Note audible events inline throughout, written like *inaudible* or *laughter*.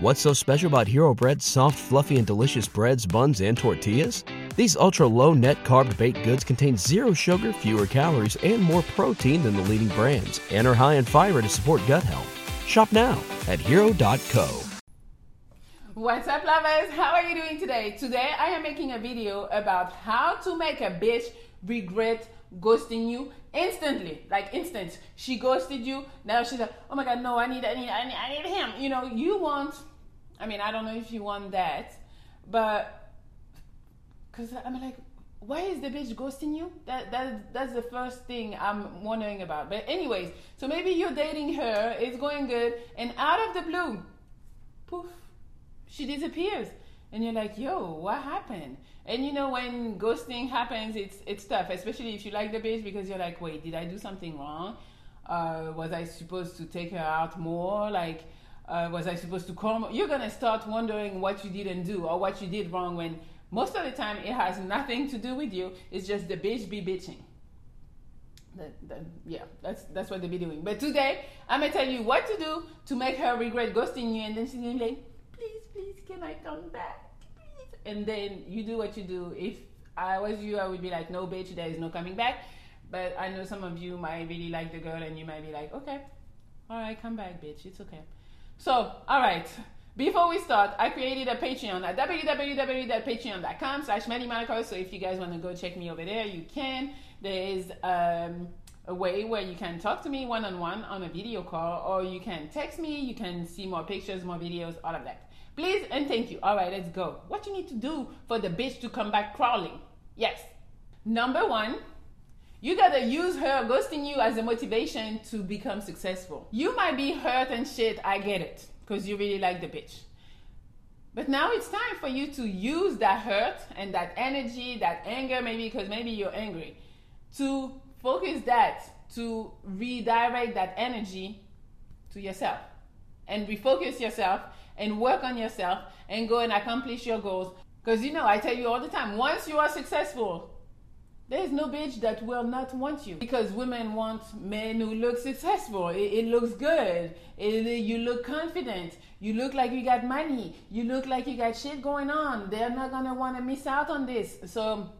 What's so special about Hero Bread's soft, fluffy, and delicious breads, buns, and tortillas? These ultra low net carb baked goods contain zero sugar, fewer calories, and more protein than the leading brands, and are high in fiber to support gut health. Shop now at hero.co. What's up, lovers? How are you doing today? Today, I am making a video about how to make a bitch regret ghosting you instantly, like instant. She ghosted you. Now she's like, oh my god, no, I need, I need, I need, I need him. You know, you want. I mean, I don't know if you want that, but because I'm like, why is the bitch ghosting you? That that that's the first thing I'm wondering about. But anyways, so maybe you're dating her, it's going good, and out of the blue, poof, she disappears and you're like yo what happened? And you know when ghosting happens it's it's tough especially if you like the bitch because you're like wait did i do something wrong? Uh, was i supposed to take her out more? Like uh, was i supposed to call more? you're gonna start wondering what you didn't do or what you did wrong when most of the time it has nothing to do with you. It's just the bitch be bitching. That, yeah, that's that's what they be doing. But today, I'm gonna tell you what to do to make her regret ghosting you, and then she's gonna be like, can I come back? Please. And then you do what you do. If I was you, I would be like, no, bitch, there is no coming back. But I know some of you might really like the girl and you might be like, okay, all right, come back, bitch. It's okay. So, all right. Before we start, I created a Patreon at www.patreon.com slash So if you guys want to go check me over there, you can. There is um, a way where you can talk to me one-on-one on a video call or you can text me, you can see more pictures, more videos, all of that. Please and thank you. All right, let's go. What you need to do for the bitch to come back crawling? Yes. Number one, you gotta use her ghosting you as a motivation to become successful. You might be hurt and shit, I get it, because you really like the bitch. But now it's time for you to use that hurt and that energy, that anger, maybe because maybe you're angry, to focus that, to redirect that energy to yourself and refocus yourself and work on yourself and go and accomplish your goals. Because you know, I tell you all the time, once you are successful, there's no bitch that will not want you because women want men who look successful. It, it looks good. It, you look confident. You look like you got money. You look like you got shit going on. They're not gonna want to miss out on this. So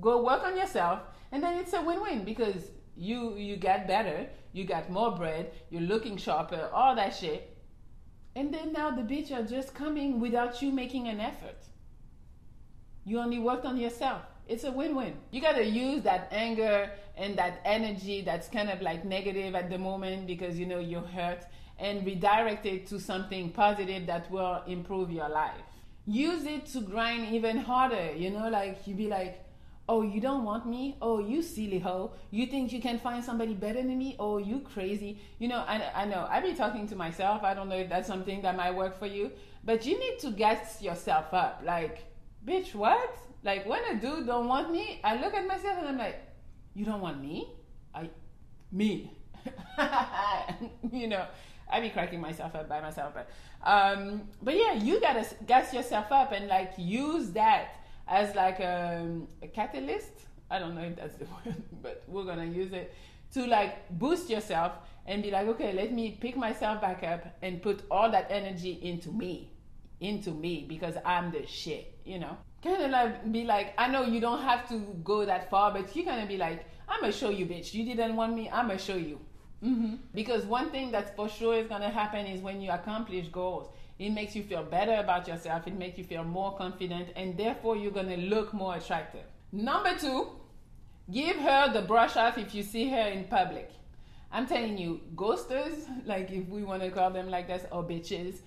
go work on yourself, and then it's a win-win because you you got better. You got more bread. You're looking sharper. All that shit and then now the bitch are just coming without you making an effort. You only worked on yourself. It's a win win. You got to use that anger and that energy that's kind of like negative at the moment because you know you're hurt and redirect it to something positive that will improve your life. Use it to grind even harder. You know, like you be like, Oh, you don't want me? Oh, you silly hoe. You think you can find somebody better than me? Oh, you crazy. You know, I, I know. I be talking to myself. I don't know if that's something that might work for you. But you need to gas yourself up. Like, bitch, what? Like, when a dude don't want me, I look at myself and I'm like, you don't want me? I, me. *laughs* you know, I be cracking myself up by myself. But, um, but yeah, you gotta gas yourself up and like use that as like a, a catalyst. I don't know if that's the *laughs* word, but we're gonna use it to like boost yourself and be like, okay, let me pick myself back up and put all that energy into me, into me because I'm the shit, you know. Kind of like be like, I know you don't have to go that far, but you're gonna be like, I'm gonna show you, bitch. You didn't want me, I'm gonna show you. Mm-hmm. Because one thing that's for sure is gonna happen is when you accomplish goals it makes you feel better about yourself. It makes you feel more confident, and therefore you're gonna look more attractive. Number two, give her the brush off if you see her in public. I'm telling you, ghosters, like if we want to call them like this, or bitches,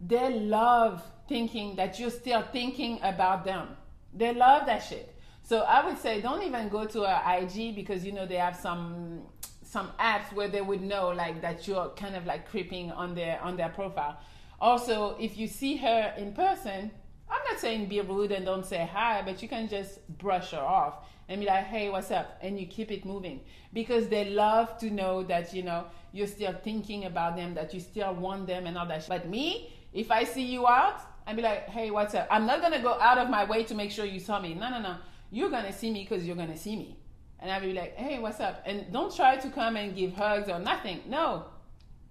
they love thinking that you're still thinking about them. They love that shit. So I would say don't even go to her IG because you know they have some some apps where they would know like that you're kind of like creeping on their on their profile. Also, if you see her in person, I'm not saying be rude and don't say hi, but you can just brush her off and be like, hey, what's up? And you keep it moving because they love to know that, you know, you're still thinking about them, that you still want them and all that. But me, if I see you out, I'd be like, hey, what's up? I'm not going to go out of my way to make sure you saw me. No, no, no. You're going to see me because you're going to see me. And I'd be like, hey, what's up? And don't try to come and give hugs or nothing. No,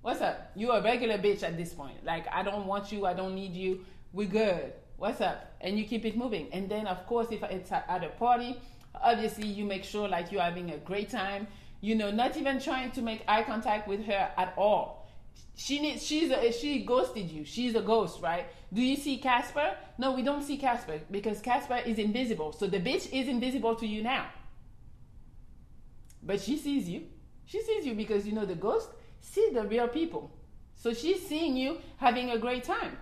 What's up? You a regular bitch at this point. Like I don't want you. I don't need you. We good. What's up? And you keep it moving. And then of course, if it's at a party, obviously you make sure like you're having a great time. You know, not even trying to make eye contact with her at all. She needs. She's a, she ghosted you. She's a ghost, right? Do you see Casper? No, we don't see Casper because Casper is invisible. So the bitch is invisible to you now. But she sees you. She sees you because you know the ghost see the real people. So she's seeing you having a great time.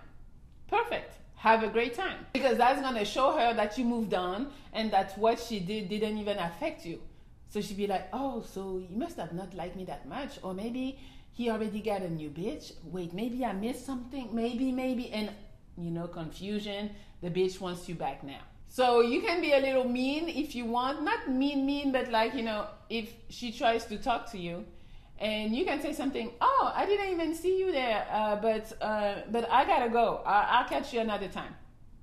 Perfect. Have a great time. Because that's going to show her that you moved on and that what she did didn't even affect you. So she'd be like, oh, so you must have not liked me that much. Or maybe he already got a new bitch. Wait, maybe I missed something. Maybe, maybe. And, you know, confusion. The bitch wants you back now. So you can be a little mean if you want. Not mean, mean, but like, you know, if she tries to talk to you and you can say something oh i didn't even see you there uh, but uh, but i gotta go. I- will catch you another time.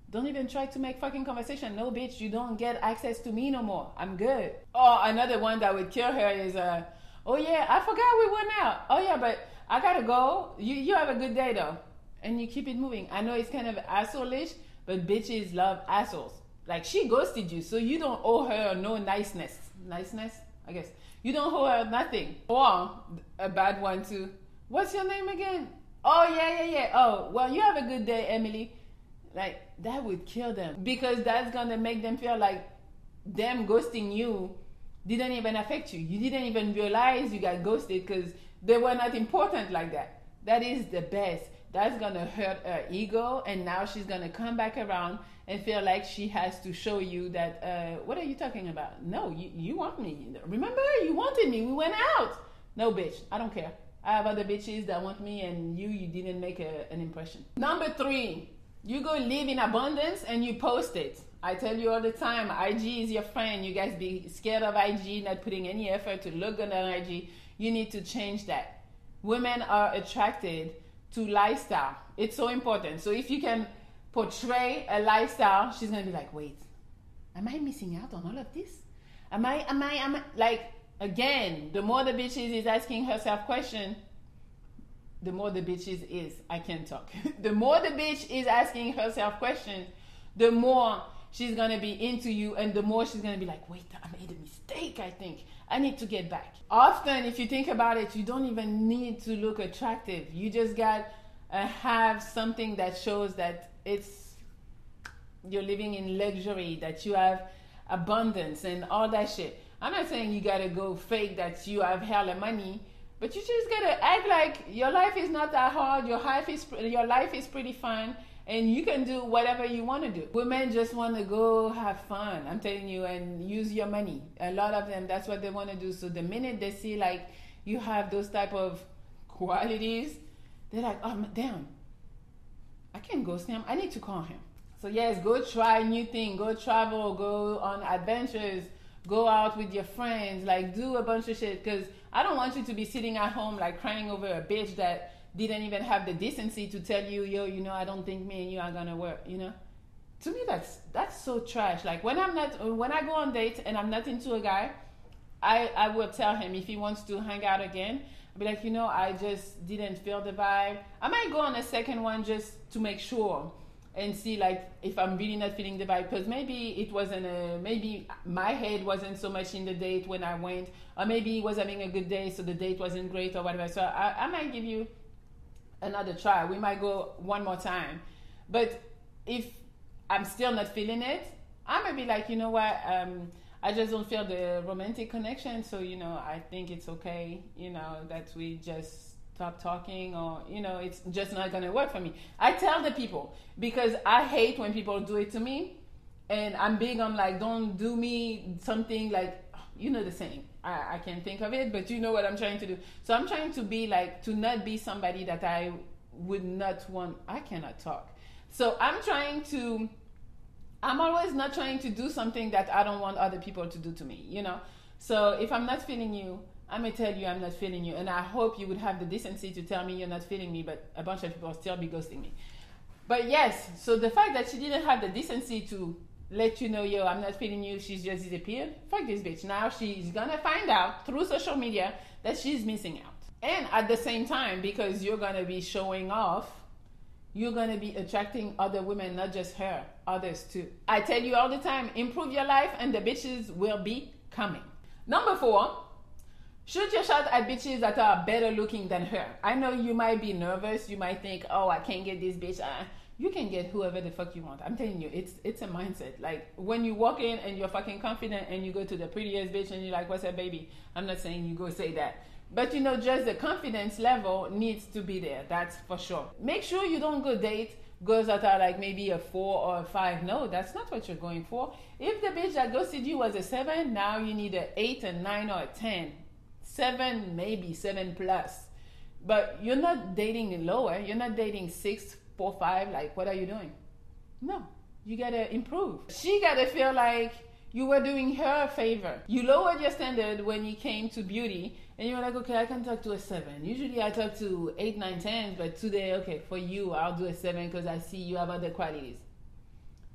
Don't even try to make fucking conversation. No bitch you don't get access to me no more. I'm good. Oh another one that would kill her is uh, oh yeah i forgot we went out. Oh yeah but i gotta go. You, you have a good day though. And you keep it moving. I know it's kind of asshole-ish but bitches love assholes. Like she ghosted you so you don't owe her no niceness. Niceness i guess you don't her nothing. Or a bad one too. What's your name again? Oh yeah, yeah, yeah. Oh, well, you have a good day, Emily. Like that would kill them because that's gonna make them feel like them ghosting you didn't even affect you. You didn't even realize you got ghosted because they were not important like that. That is the best. That's gonna hurt her ego, and now she's gonna come back around and feel like she has to show you that uh, what are you talking about? No you, you want me. Remember you wanted me. We went out. No bitch. I don't care. I have other bitches that want me and you you didn't make a, an impression. Number three you go live in abundance and you post it. I tell you all the time ig is your friend. You guys be scared of ig not putting any effort to look good on ig you need to change that. Women are attracted to lifestyle it's so important so if you can portray a lifestyle, she's gonna be like, wait, am I missing out on all of this? Am I, am I, am I, like, again, the more the bitches is asking herself question, the more the bitches is, I can't talk. *laughs* the more the bitch is asking herself question, the more she's gonna be into you and the more she's gonna be like, wait, I made a mistake, I think. I need to get back. Often, if you think about it, you don't even need to look attractive. You just got to uh, have something that shows that it's you're living in luxury, that you have abundance and all that shit. I'm not saying you gotta go fake that you have hella money, but you just gotta act like your life is not that hard. Your life is your life is pretty fun, and you can do whatever you want to do. Women just want to go have fun. I'm telling you, and use your money. A lot of them, that's what they want to do. So the minute they see like you have those type of qualities, they're like, oh damn, I can't ghost him. I need to call him. So yes, go try new thing. Go travel. Go on adventures. Go out with your friends. Like do a bunch of shit. Cause I don't want you to be sitting at home like crying over a bitch that didn't even have the decency to tell you, yo, you know, I don't think me and you are gonna work. You know. To me, that's that's so trash. Like when I'm not when I go on dates and I'm not into a guy, I I will tell him if he wants to hang out again be like, you know, I just didn't feel the vibe. I might go on a second one just to make sure and see like if I'm really not feeling the vibe because maybe it wasn't a maybe my head wasn't so much in the date when I went or maybe he was having a good day so the date wasn't great or whatever. So I, I might give you another try. We might go one more time. But if I'm still not feeling it, I might be like, you know what, um, I just don't feel the romantic connection. So, you know, I think it's okay, you know, that we just stop talking or, you know, it's just not going to work for me. I tell the people because I hate when people do it to me. And I'm big on like, don't do me something like, you know, the saying. I, I can't think of it, but you know what I'm trying to do. So I'm trying to be like, to not be somebody that I would not want. I cannot talk. So I'm trying to I'm always not trying to do something that I don't want other people to do to me, you know? So if I'm not feeling you, I may tell you I'm not feeling you. And I hope you would have the decency to tell me you're not feeling me, but a bunch of people still be ghosting me. But yes, so the fact that she didn't have the decency to let you know, yo, I'm not feeling you, she's just disappeared. Fuck this bitch. Now she's gonna find out through social media that she's missing out. And at the same time, because you're gonna be showing off, you're gonna be attracting other women, not just her, others too. I tell you all the time, improve your life and the bitches will be coming. Number four, shoot your shot at bitches that are better looking than her. I know you might be nervous, you might think, oh, I can't get this bitch. Uh, you can get whoever the fuck you want. I'm telling you, it's it's a mindset. Like when you walk in and you're fucking confident and you go to the prettiest bitch and you're like, "What's up, baby?" I'm not saying you go say that, but you know, just the confidence level needs to be there. That's for sure. Make sure you don't go date girls that are like maybe a four or a five. No, that's not what you're going for. If the bitch that ghosted you was a seven, now you need a eight, a nine, or a ten. Seven, maybe seven plus. But you're not dating lower. You're not dating six, four, five. Like, what are you doing? No, you gotta improve. She gotta feel like you were doing her a favor. You lowered your standard when you came to beauty, and you were like, okay, I can talk to a seven. Usually I talk to eight, nine, ten, but today, okay, for you, I'll do a seven because I see you have other qualities.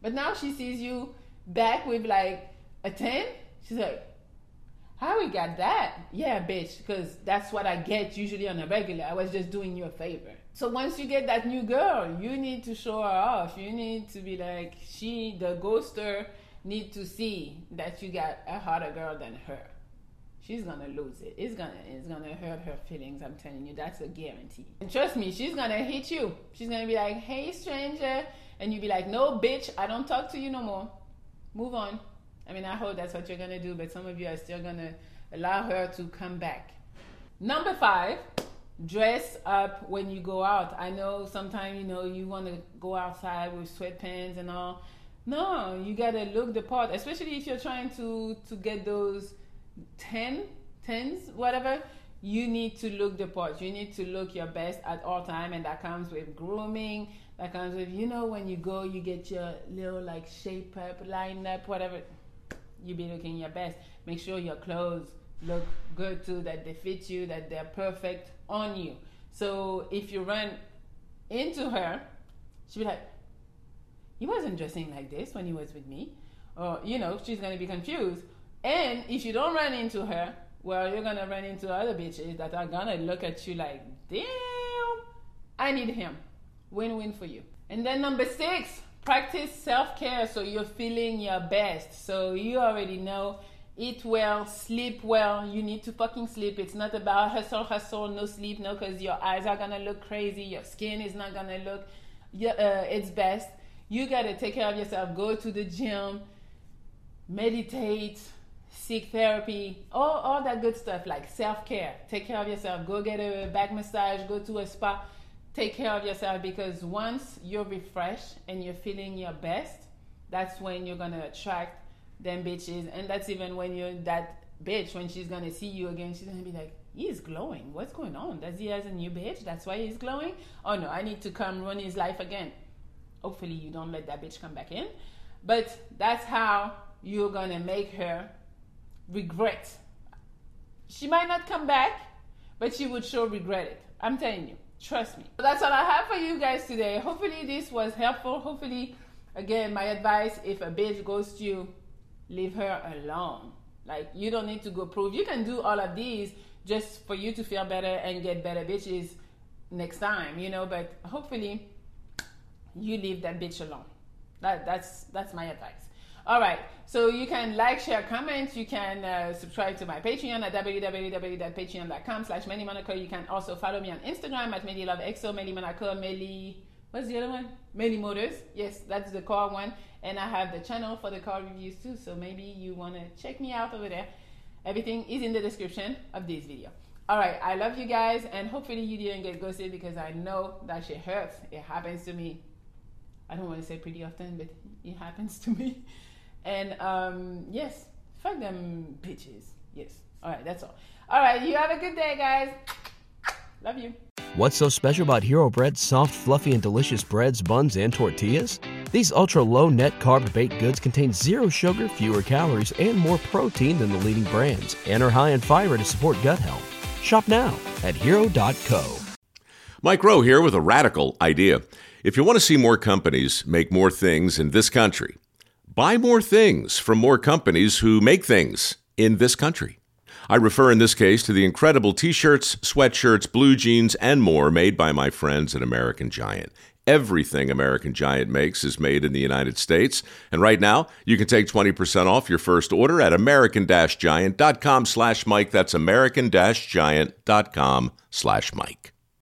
But now she sees you back with like a 10. She's like, how we got that? Yeah, bitch, because that's what I get usually on a regular. I was just doing you a favor. So once you get that new girl, you need to show her off. You need to be like, she, the ghoster, need to see that you got a hotter girl than her. She's gonna lose it. It's gonna it's gonna hurt her feelings. I'm telling you, that's a guarantee. And trust me, she's gonna hit you. She's gonna be like, "Hey, stranger," and you be like, "No, bitch, I don't talk to you no more. Move on." I mean, I hope that's what you're gonna do, but some of you are still gonna allow her to come back. Number five, dress up when you go out. I know sometimes you know you want to go outside with sweatpants and all. No, you gotta look the part, especially if you're trying to to get those 10 tens whatever you need to look the part you need to look your best at all time and that comes with grooming that comes with you know when you go you get your little like shape up line up whatever you be looking your best make sure your clothes look good too that they fit you that they're perfect on you so if you run into her she'll be like he wasn't dressing like this when he was with me or you know she's going to be confused and if you don't run into her, well, you're gonna run into other bitches that are gonna look at you like, damn, I need him. Win win for you. And then number six, practice self care so you're feeling your best. So you already know eat well, sleep well. You need to fucking sleep. It's not about hustle, hustle, no sleep, no, because your eyes are gonna look crazy. Your skin is not gonna look uh, its best. You gotta take care of yourself. Go to the gym, meditate, seek therapy, all, all that good stuff like self care. Take care of yourself. Go get a back massage, go to a spa. Take care of yourself because once you're refreshed and you're feeling your best, that's when you're gonna attract them bitches. And that's even when you're that bitch, when she's gonna see you again, she's gonna be like, he's glowing. What's going on? Does he has a new bitch? That's why he's glowing? Oh no, I need to come run his life again. Hopefully you don't let that bitch come back in. But that's how you're gonna make her regret. She might not come back, but she would sure regret it. I'm telling you. Trust me. That's all I have for you guys today. Hopefully this was helpful. Hopefully, again, my advice if a bitch goes to you, leave her alone. Like you don't need to go prove. You can do all of these just for you to feel better and get better bitches next time, you know, but hopefully you leave that bitch alone. That that's that's my advice. All right. So you can like, share, comment. You can uh, subscribe to my Patreon at www.patreon.com slash Monaco. You can also follow me on Instagram at MeliLoveXO, Melli Monaco, Melli... What's the other one? Melli Motors. Yes, that's the car one. And I have the channel for the car reviews too. So maybe you want to check me out over there. Everything is in the description of this video. All right. I love you guys. And hopefully you didn't get ghosted because I know that shit hurts. It happens to me. I don't want to say pretty often, but it happens to me. *laughs* And um, yes, fuck them bitches. Yes. All right, that's all. All right, you have a good day, guys. Love you. What's so special about Hero Bread's soft, fluffy, and delicious breads, buns, and tortillas? These ultra low net carb baked goods contain zero sugar, fewer calories, and more protein than the leading brands, and are high in fiber to support gut health. Shop now at hero.co. Mike Rowe here with a radical idea. If you want to see more companies make more things in this country, Buy more things from more companies who make things in this country. I refer in this case to the incredible t shirts, sweatshirts, blue jeans, and more made by my friends at American Giant. Everything American Giant makes is made in the United States. And right now, you can take 20% off your first order at american-giant.com slash Mike. That's american-giant.com slash Mike.